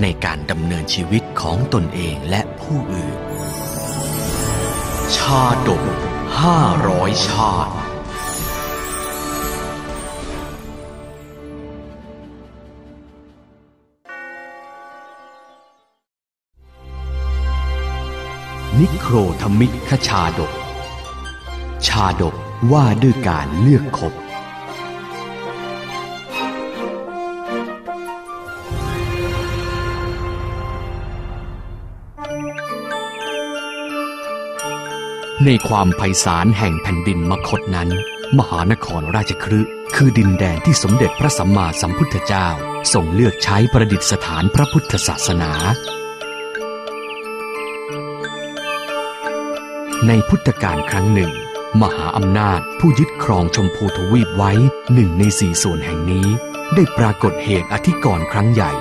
ในการดำเนินชีวิตของตนเองและผู้อื่น ชาดกห้าร้อยชาตินิโครธมิกขชาดก ชาดกว่าด้วยการเลือกคบ ในความไพศาลแห่งแผ่นดินมคตนั้น มหานครราชครึคือดินแดนที่สมเด็จพระสัมมาสัมพุทธเจ้าทรงเลือกใช้ประดิษฐานพระพุทธศาสนา ในพุทธกาลครั้งหนึ่ง มหาอำนาจผู้ยึดครองชมพูทวีปไว้หนึ่งในสี่ส่วนแห่งนี้ ได้ปรากฏเหตุอธิกรณ์ครั้งใหญ่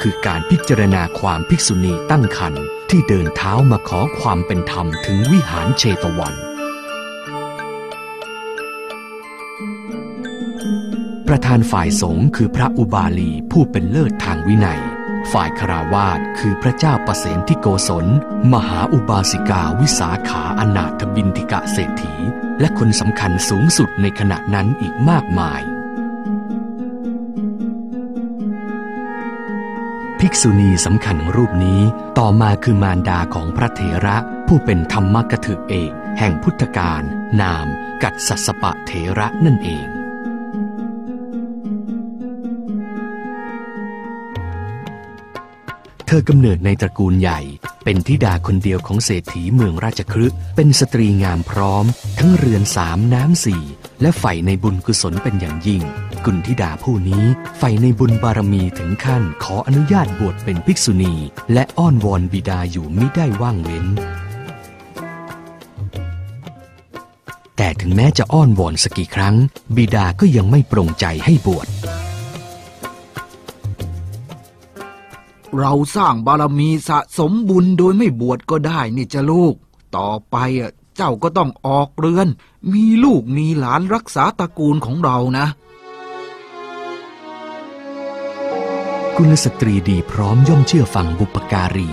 คือการพิจารณาความภิกษุณีตั้งครรภ์ ที่เดินเท้ามาขอความเป็นธรรมถึงวิหารเชตวัน ประธานฝ่ายสงฆ์คือพระอุบาลีผู้เป็นเลิศทางวินัย ฝ่ายคราวาสคือพระเจ้าประเสนที่โกศล มหาอุบาสิกาวิสาขาอนาถบินทิกะเศรษฐี และคนสำคัญสูงสุดในขณะนั้นอีกมากมาย กษุณีสำคัญรูปนี้ต่อมาคือมารดาของพระเถระผู้เป็นธรรมกถึกเอกแห่งพุทธกาลนาม กัดสัสปะเถระนั่นเอง เธอกำเนิดในตระกูลใหญ่ เป็นธิดาคนเดียวของเศรษฐีเมืองราชครึเป็นสตรีงามพร้อม ทั้งเรือนสามน้ำสี่ และใฝ่ในบุญกุศลเป็นอย่างยิ่ง กุณธิดาผู้นี้ใฝ่ในบุญบารมีถึงขั้นขออนุญาตบวชเป็นภิกษุณี และอ้อนวอนบิดาอยู่ไม่ได้ว่างเว้น แต่ถึงแม้จะอ้อนวอนสักกี่ครั้ง บิดาก็ยังไม่ปรงใจให้บวชเราสร้างบารมีสะสมบุญโดยไม่บวชก็ได้นี่จะลูก ต่อไปอะ เจ้าก็ต้องออกเรือน มีลูกมีหลานรักษาตระกูลของเรานะ กุลสตรีดีพร้อมย่อมเชื่อฟังบุปการี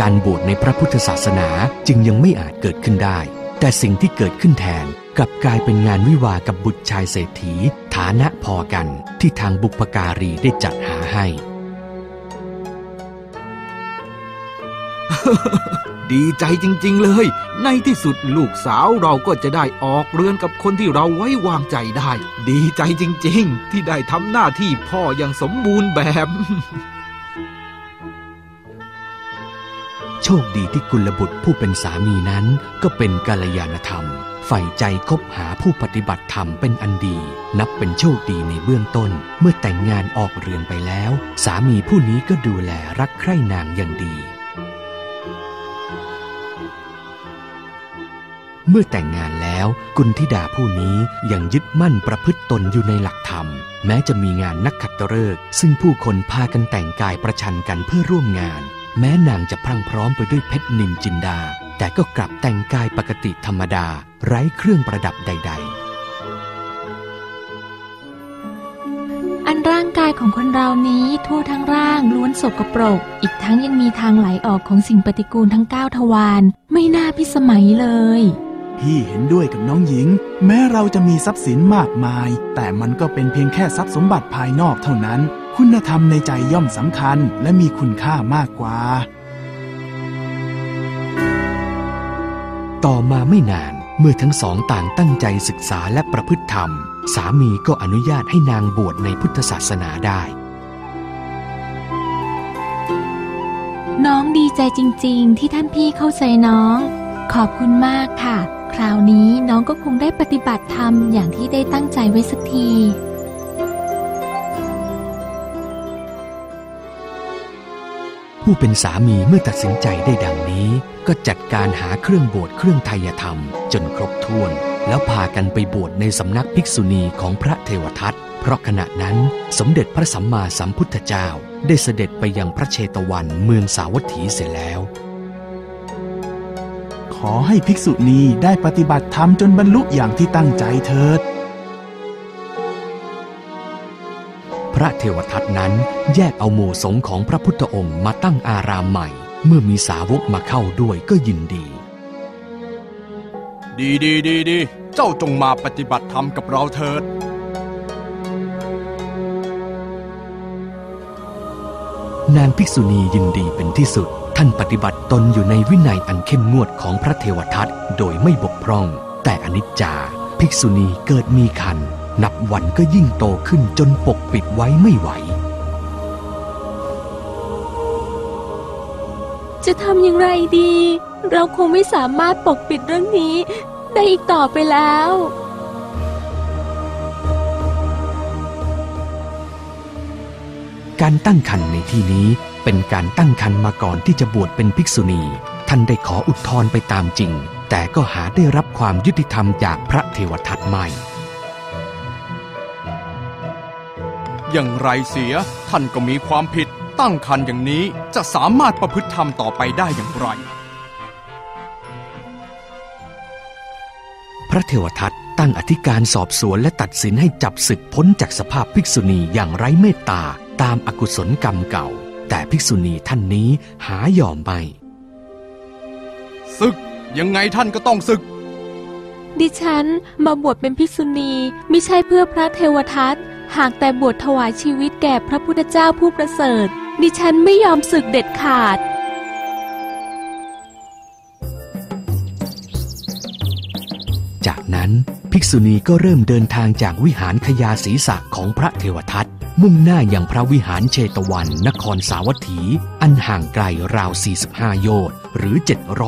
การบวชในพระพุทธศาสนาจึงยังไม่อาจเกิดขึ้นได้ แต่สิ่งที่เกิดขึ้นแทนกลับกลายเป็นงานวิวากับบุตรชายเศรษฐี ฐานะพอกันที่ทางบุปการีได้จัดหาให้ ดีใจจริง ๆ เลย ในที่สุดลูกสาวเราก็จะได้ออกเรือนกับคนที่เราไว้วางใจได้ ดีใจจริง ๆ ที่ได้ทำหน้าที่พ่ออย่างสมบูรณ์แบบ โชคดีที่กุลบุตรผู้เป็นสามีนั้น ก็เป็นกาลยานธรรม ใฝ่ใจคบหาผู้ปฏิบัติธรรมเป็นอันดี นับเป็นโชคดีในเบื้องต้น เมื่อแต่งงานออกเรือนไปแล้ว สามีผู้นี้ก็ดูแลรักใคร่นางอย่างดี เมื่อแต่งงานแล้วกุณธิดาผู้นี้ยังยึดมั่นประพฤติตนอยู่ในหลักธรรม แม้จะมีงานนักขัตฤกษ์ซึ่งผู้คนพากันแต่งกายประชันกันเพื่อร่วมงาน แม้นางจะพรั่งพร้อมไปด้วยเพชรนินจินดา แต่ก็กลับแต่งกายปกติธรรมดา ไร้เครื่องประดับใด ๆ อันร่างกายของคนเรานี้ทั่วทั้งร่างล้วนสกปรก อีกทั้งยังมีทางไหลออกของสิ่งปฏิกูลทั้งเก้าทวารไม่น่าพิสมัยเลย พี่เห็นด้วยกับน้องหญิง แม้เราจะมีทรัพย์สินมากมาย แต่มันก็เป็นเพียงแค่ทรัพย์สมบัติภายนอกเท่านั้น คุณธรรมในใจย่อมสำคัญและมีคุณค่ามากกว่าๆต่อมาไม่นานเมื่อทั้งสองต่างตั้งใจศึกษาและประพฤติธรรม สามีก็อนุญาตให้นางบวชในพุทธศาสนาได้ น้องดีใจจริง ๆ ที่ท่านพี่เข้าใจน้อง ขอบคุณมากค่ะ คราวนี้น้องก็คงได้ปฏิบัติธรรมอย่างที่ได้ตั้งใจไว้สักทีผู้เป็นสามีเมื่อตัดสินใจได้ดังนี้ ก็จัดการหาเครื่องบวชเครื่องไทยธรรม จนครบถ้วน แล้วพากันไปบวชในสำนักภิกษุณีของพระเทวทัตเพราะขณะนั้นสมเด็จพระสัมมาสัมพุทธเจ้า ได้เสด็จไปยังพระเชตวันเมืองสาวัตถีเสียแล้ว ขอให้ภิกษุณีได้ปฏิบัติธรรมจนบรรลุอย่างที่ตั้งใจเถิด พระเทวทัตนั้นแยกเอาหมู่สงฆ์ของพระพุทธองค์มาตั้งอารามใหม่ เมื่อมีสาวกมาเข้าด้วยก็ยินดี ดีดีดีดีเจ้าจงมาปฏิบัติธรรมกับเราเถิดนางภิกษุณียินดีเป็นที่สุด ท่านปฏิบัติตนอยู่ในวินัยอันเข้มงวดของพระเทวทัตโดยไม่บกพร่อง แต่อนิจจา ภิกษุณีเกิดมีคัน นับวันก็ยิ่งโตขึ้นจนปกปิดไว้ไม่ไหว จะทำอย่างไรดี เราคงไม่สามารถปกปิดเรื่องนี้ ได้อีกต่อไปแล้ว การตั้งคันในที่นี้เป็นการตั้งคันมาก่อนที่จะบวชเป็นภิกษุณี ท่านได้ขออุทธรณ์ไปตามจริง แต่ก็หาได้รับความยุติธรรมจากพระเทวทัตไม่ อย่างไรเสียท่านก็มีความผิด ตั้งคันอย่างนี้จะสามารถประพฤติธรรมต่อไปได้อย่างไร พระเทวทัตตั้งอธิการสอบสวนและตัดสินให้จับศึกพ้นจากสภาพภิกษุณีอย่างไร้เมตตา ตามอากุศลกรรมเก่า แต่ภิกษุณีท่านนี้หายอมไม่ศึกยังไงท่านก็ต้องศึก ดิฉันมาบวชเป็นภิกษุณีไม่ใช่เพื่อพระเทวทัตหากแต่บวชถวายชีวิตแก่พระพุทธเจ้าผู้ประเสริฐ ดิฉันไม่ยอมศึกเด็ดขาดจากนั้นภิกษุณีก็เริ่มเดินทางจากวิหารขยาศีสะของพระเทวทัต มุ่งหน้าอย่างพระวิหารเชตวันนครสาวัตถี อันห่างไกลราว 45 โยชน์หรือ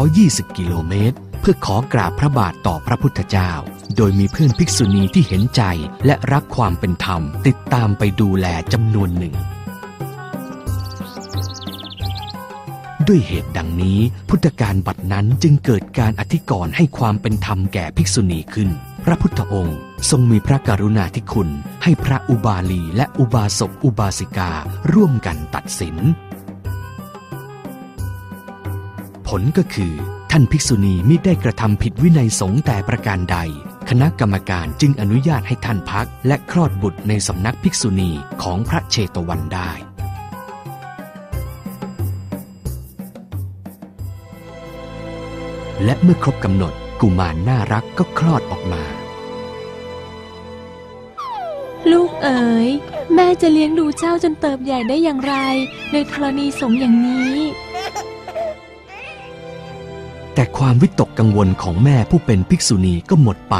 720 กิโลเมตร เพื่อขอกราบพระบาทต่อพระพุทธเจ้า โดยมีเพื่อนภิกษุณีที่เห็นใจและรักความเป็นธรรม ติดตามไปดูแลจำนวนหนึ่ง ด้วยเหตุดังนี้พุทธการบัดนั้นจึงเกิดการอธิกรณ์ให้ความเป็นธรรมแก่ภิกษุณีขึ้น ระพุทธองค์ทรงมีพระกรุณาธิคุณ ให้พระอุบาลีและอุบาสกอุบาสิกา ร่วมกันตัดสิน ผลก็คือ ท่านภิกษุณีมิได้กระทำผิดวินัยสงฆ์แต่ประการใด คณะกรรมการจึงอนุญาตให้ท่านพัก และคลอดบุตรในสำนักภิกษุณีของพระเชตวันได้และเมื่อครบกำหนด กุมารน่ารักก็คลอดออกมา ลูกเอ๋ย แม่จะเลี้ยงดูเจ้าจนเติบใหญ่ได้อย่างไร ในธรณีสงฆ์อย่างนี้ แต่ความวิตกกังวลของแม่ผู้เป็นภิกษุณีก็หมดไป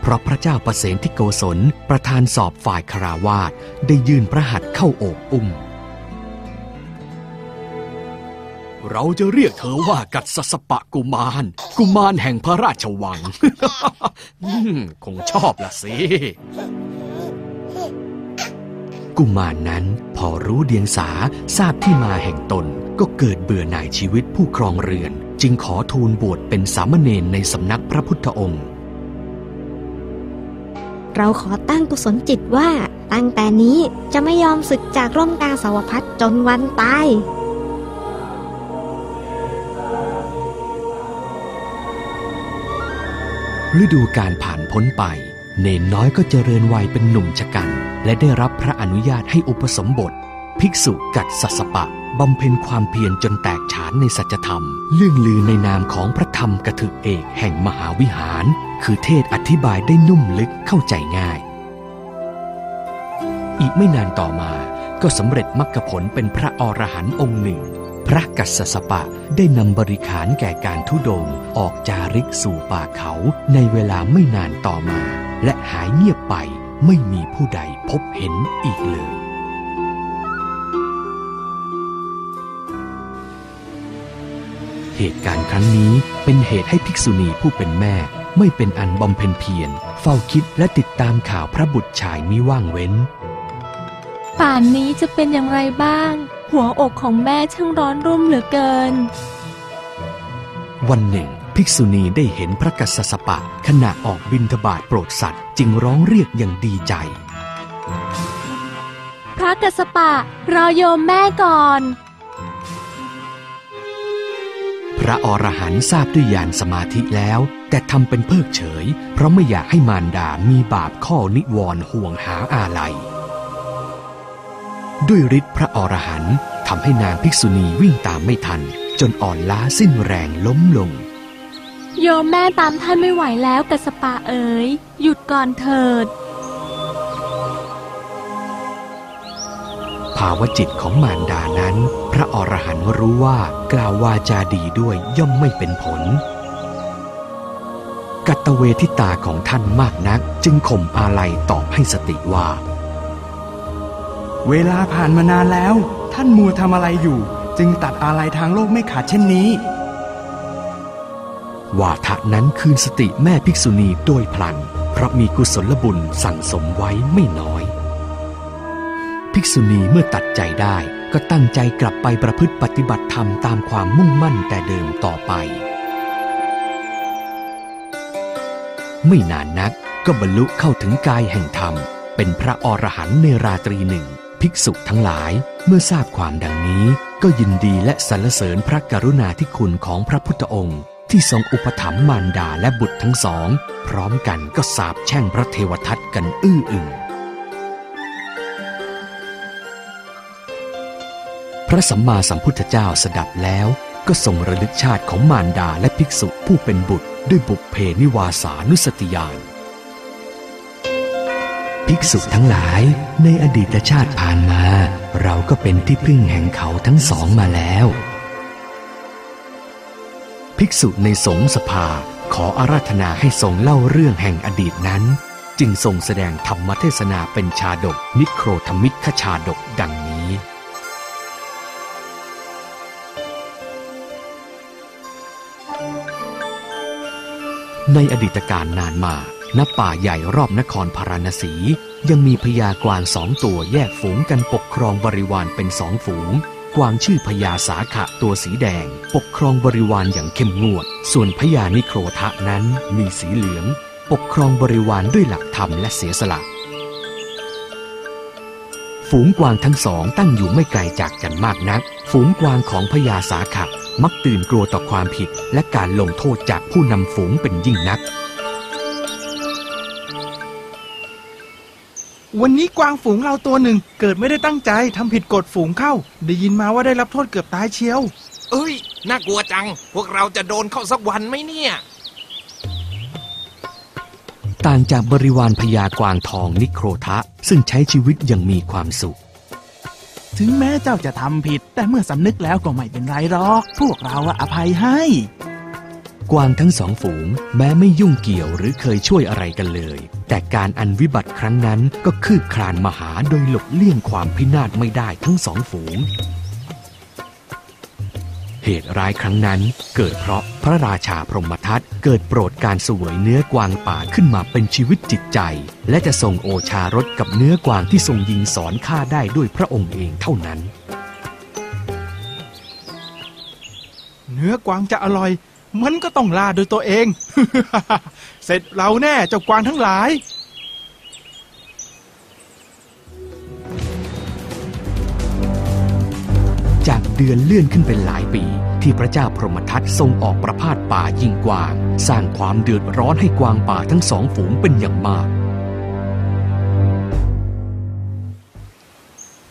เพราะพระเจ้าประเสนที่โกศลประธานสอบฝ่ายคาราวาสได้ยื่นพระหัตถ์เข้าโอบอุ้ม เราจะเรียกเธอว่ากัสสปะกุมาร กุมารแห่งพระราชวัง คงชอบละสิ กุมารนนั้นพอรู้เดียงสาทราบที่มาแห่งตน ก็เกิดเบื่อหน่ายชีวิตผู้ครองเรือน จึงขอทูลบวชเป็นสามเณรในสำนักพระพุทธองค์ เราขอตั้งกุศลจิตว่าตั้งแต่นี้จะไม่ยอมศึกจากร่มกาสาวพัดจนวันตาย ฤดูการผ่านพ้นไป เนนน้อยก็เจริญวัยเป็นหนุ่มชะกัน และได้รับพระอนุญาตให้อุปสมบท ภิกษุกัดสัสปะบำเพ็ญความเพียรจนแตกฉานในสัจธรรมเรื่องลือในนามของพระธรรมกถึกเอกแห่งมหาวิหาร คือเทศอธิบายได้นุ่มลึกเข้าใจง่าย อีกไม่นานต่อมาก็สำเร็จมรรคผลเป็นพระอรหันต์องค์หนึ่ง พระกัสสปะได้นำบริขารแก่การทุดงออกจาริกสู่ป่าเขาในเวลาไม่นานต่อมา และหายเงียบไปไม่มีผู้ใดพบเห็นอีกเลยเหตุการณ์ครั้งนี้เป็นเหตุให้ภิกษุณีผู้เป็นแม่ ไม่เป็นอันบำเพ็ญเพียรเฝ้าคิดและติดตามข่าวพระบุตรชายมิว่างเว้น ป่านนี้จะเป็นอย่างไรบ้าง หัวอกของแม่ช่างร้อนรุ่มเหลือเกิน วันหนึ่ง ภิกษุณีได้เห็นพระกัสสปะขณะออกบิณฑบาตโปรดสัตว์ จึงร้องเรียกอย่างดีใจ พระกัสสปะรอโยมแม่ก่อน พระอรหันต์ทราบด้วยญาณสมาธิแล้ว แต่ทำเป็นเพิกเฉย เพราะไม่อยากให้มารดามีบาปข้อนิวรณ์ห่วงหาอาลัย ด้วยฤทธิ์พระอรหันต์ทำให้นางภิกษุณีวิ่งตามไม่ทัน จนอ่อนล้าสิ้นแรงล้มลง โยมแม่ตามท่านไม่ไหวแล้วกัสสปะเอ๋ยหยุดก่อนเถิด ภาวจิตของมารดานั้น พระอรหันต์รู้ว่ากล่าววาจาดีด้วยย่อมไม่เป็นผลกัตเวทิตาของท่านมากนักจึงข่มอาลัยตอบให้สติว่า เวลาผ่านมานานแล้ว ท่านมัวทำอะไรอยู่ จึงตัดอะไรทางโลกไม่ขาดเช่นนี้วาทะนั้นคืนสติแม่ภิกษุณีโดยพลัน เพราะมีกุศลบุญสั่งสมไว้ไม่น้อย ภิกษุณีเมื่อตัดใจได้ก็ตั้งใจกลับไปประพฤติปฏิบัติธรรมตามความมุ่งมั่นแต่เดิมต่อไป ไม่นานนักก็บรรลุเข้าถึงกายแห่งธรรม เป็นพระอรหันต์ในราตรีหนึ่ง ภิกษุทั้งหลายเมื่อทราบความดังนี้ ก็ยินดีและสรรเสริญพระกรุณาธิคุณของพระพุทธองค์ ที่ทรงอุปถัมภ์มารดาและบุตรทั้งสอง พร้อมกันก็สาบแช่งพระเทวทัตกันอื้ออึงพระสัมมาสัมพุทธเจ้าสดับแล้ว ก็ทรงระลึกชาติของมารดาและภิกษุผู้เป็นบุตรด้วยบุพเพนิวาสานุสติญาณ ภิกษุทั้งหลายในอดีตชาติผ่านมา เราก็เป็นที่พึ่งแห่งเขาทั้งสองมาแล้ว ภิกษุในสงสภาขออาราธนาให้ทรงเล่าเรื่องแห่งอดีตนั้น จึงทรงแสดงธรรมเทศนาเป็นชาดกนิโครธมิกขชาดกดังนี้ ในอดีตการนานมา ณป่าใหญ่รอบนครพาราณสี ยังมีพญากวางสองตัวแยกฝูงกันปกครองบริวารเป็นสองฝูง กวางชื่อพญาสาขะตัวสีแดง ปกครองบริวารอย่างเข้มงวด ส่วนพญานิโครทะนั้นมีสีเหลือง ปกครองบริวารด้วยหลักธรรมและเสียสละ ฝูงกวางทั้งสองตั้งอยู่ไม่ไกลจากกันมากนัก ฝูงกวางของพญาสาขะมักตื่นกลัวต่อความผิดและการลงโทษจากผู้นำฝูงเป็นยิ่งนัก วันนี้กวางฝูงเราตัวหนึ่ง เกิดไม่ได้ตั้งใจทำผิดกฎฝูงเข้า ได้ยินมาว่าได้รับโทษเกือบตายเชียว เอ้ย น่ากลัวจัง พวกเราจะโดนเข้าสักวันไหมเนี่ย ต่างจากบริวารพญากวางทองนิโครทะ ซึ่งใช้ชีวิตอย่างมีความสุข ถึงแม้เจ้าจะทำผิด แต่เมื่อสำนึกแล้วก็ไม่เป็นไรหรอก พวกเราอะอภัยให้ กวางทั้งสองฝูงแม้ไม่ยุ่งเกี่ยวหรือเคยช่วยอะไรกันเลย แต่การอันวิบัติครั้งนั้นก็คืบคลานมาหาโดยหลบเลี่ยงความพินาศไม่ได้ทั้งสองฝูง เหตุร้ายครั้งนั้นเกิดเพราะพระราชาพรหมทัตเกิดโปรดการสวยเนื้อกวางป่าขึ้นมาเป็นชีวิตจิตใจ และจะทรงโอชารสกับเนื้อกวางที่ทรงยิงสอนฆ่าได้ด้วยพระองค์เองเท่านั้น เนื้อกวางจะอร่อย มันก็ต้องล่าโดยตัวเอง เสร็จเราแน่เจ้ากวางทั้งหลายจากเดือนเลื่อนขึ้นเป็นหลายปี ที่พระเจ้าพรหมทัตทรงออกประพาสป่ายิงกวาง สร้างความเดือดร้อนให้กวางป่าทั้งสองฝูงเป็นอย่างมาก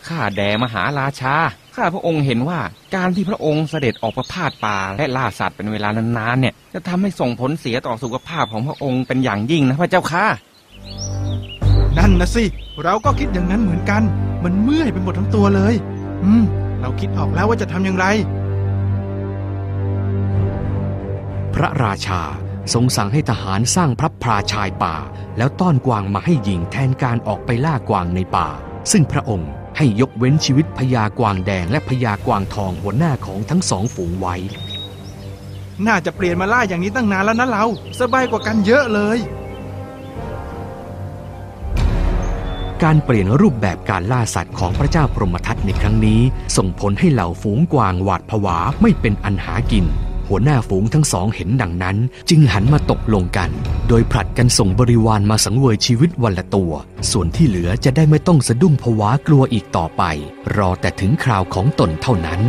ข้าแด่มหาราชา ข้าพระองค์เห็นว่าการที่พระองค์เสด็จออกประพาสป่าและล่าสัตว์เป็นเวลานานๆเนี่ย จะทำให้ส่งผลเสียต่อสุขภาพของพระองค์เป็นอย่างยิ่งนะพระเจ้าค่ะ นั่นนะสิ เราก็คิดอย่างนั้นเหมือนกัน มันเมื่อยไปหมดทั้งตัวเลย อืม เราคิดออกแล้วว่าจะทำอย่างไร พระราชาทรงสั่งให้ทหารสร้างพระพราชายป่า แล้วต้อนกวางมาให้ยิงแทนการออกไปล่ากวางในป่า ซึ่งพระองค์ ให้ยกเว้นชีวิตพญากวางแดงและพญากวางทองหัวหน้าของทั้งสองฝูงไว้ น่าจะเปลี่ยนมาล่าอย่างนี้ตั้งนานแล้วนะเรา สบายกว่ากันเยอะเลย การเปลี่ยนรูปแบบการล่าสัตว์ของพระเจ้าพรหมทัตในครั้งนี้ ส่งผลให้เหล่าฝูงกวางหวาดผวาไม่เป็นอันหากิน หัวหน้าฝูงทั้งสองเห็นดังนั้น จึงหันมาตกลงกัน โดยผลัดกันส่งบริวารมาสังเวยชีวิตวันละตัว ส่วนที่เหลือจะได้ไม่ต้องสะดุ้งผวากลัวอีกต่อไป รอแต่ถึงคราวของตนเท่านั้น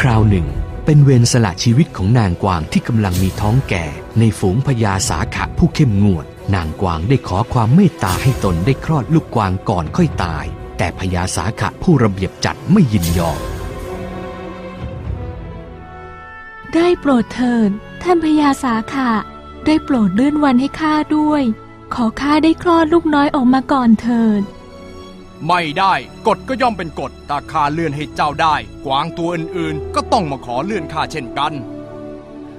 คราวหนึ่ง เป็นเวรสละชีวิตของนางกวางที่กำลังมีท้องแก่ ในฝูงพญาสาขะผู้เข้มงวดนางกวางได้ขอความเมตตาให้ตนได้คลอดลูกกวางก่อนค่อยตาย แต่พญาสาขะผู้ระเบียบจัดไม่ยินยอม ได้โปรดเถิดท่านพญาสาขะได้โปรดเลื่อนวันให้ข้าด้วย ขอข้าได้คลอดลูกน้อยออกมาก่อนเถิด ไม่ได้กฎก็ย่อมเป็นกฎถ้าข้าเลื่อนให้เจ้าได้ กวางตัวอื่นๆ ก็ต้องมาขอเลื่อนข้าเช่นกัน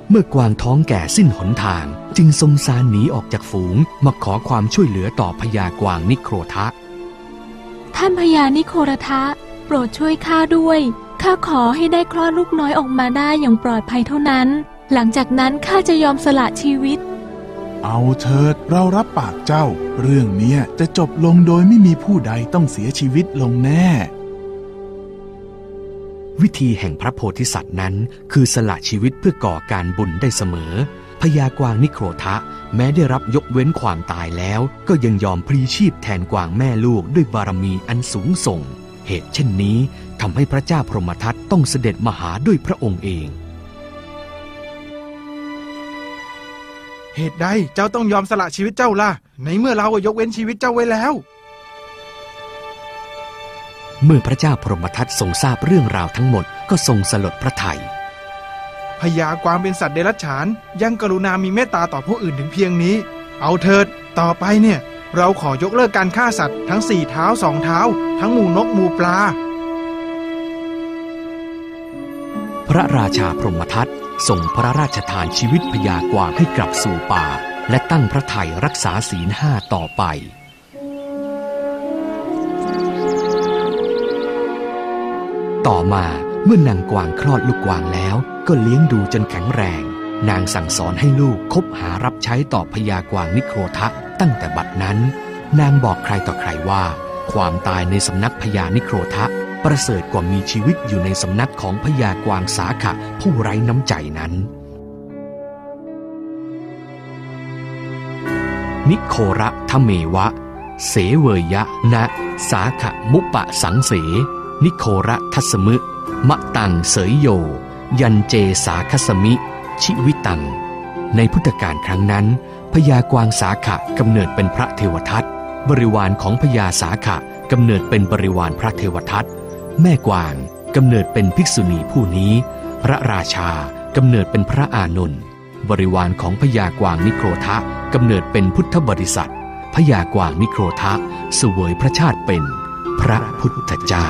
เมื่อกวางท้องแก่สิ้นหนทาง จึงสมสารหนีออกจากฝูงมาขอความช่วยเหลือต่อพญากวางนิโครทะ ท่านพญานิโครทะ โปรดช่วยข้าด้วย ข้าขอให้ได้คลอดลูกน้อยออกมาได้อย่างปลอดภัยเท่านั้น หลังจากนั้นข้าจะยอมสละชีวิต เอาเถิดเรารับปากเจ้า เรื่องเนี้ยจะจบลงโดยไม่มีผู้ใดต้องเสียชีวิตลงแน่ วิธีแห่งพระโพธิสัตว์นั้น คือสละชีวิตเพื่อก่อการบุญได้เสมอ พญากวางนิโครทะ แม้ได้รับยกเว้นความตายแล้ว ก็ยังยอมพลีชีพแทนกวางแม่ลูกด้วยบารมีอันสูงส่ง เหตุเช่นนี้ทำให้พระเจ้าพรหมทัตต้องเสด็จมาหาด้วยพระองค์เอง เหตุใดเจ้าต้องยอมสละชีวิตเจ้าล่ะ ในเมื่อเรายกเว้นชีวิตเจ้าไว้แล้ว เมื่อพระเจ้าพรหมทัตทรงทราบเรื่องราวทั้งหมดก็ทรงสลดพระทัย พญากวางเป็นสัตว์เดรัจฉาน ยังกรุณามีเมตตาต่อผู้อื่นถึงเพียงนี้ เอาเถิด ต่อไปเนี่ย เราขอยกเลิกการฆ่าสัตว์ทั้งสี่เท้าสองเท้า ทั้งหมูนกหมูปลา พระราชาพรหมทัตทรงพระราชทานชีวิตพญากวางให้กลับสู่ป่า และตั้งพระทัยรักษาศีลห้าต่อไปต่อมาเมื่อนางกวางคลอดลูกกวางแล้ว ก็เลี้ยงดูจนแข็งแรง นางสั่งสอนให้ลูกคบหารับใช้ต่อพญากวางนิโครทะตั้งแต่บัดนั้น นางบอกใครต่อใครว่า ความตายในสำนักพญานิโครทะ ประเสริฐกว่ามีชีวิตอยู่ในสำนักของพญากวางสาขะผู้ไร้น้ำใจนั้น นิโคระทะเมวะ เสเวยะนะ สาขะมุปะสังเส นิโคระทัสมึมะตังเสยโย ยันเจสาคสมิ ชิวิตัง ในพุทธกาลครั้งนั้นพญากวางสาขะกำเนิดเป็นพระเทวทัตบริวารของพญาสาขะกำเนิดเป็นบริวารพระเทวทัตแม่กวางกำเนิดเป็นภิกษุณีผู้นี้ พระราชากำเนิดเป็นพระอานนท์บริวารของพญากวางนิโครทะกำเนิดเป็นพุทธบริษัทพญากวางนิโครทะเสวยพระชาติเป็น พระพุทธเจ้า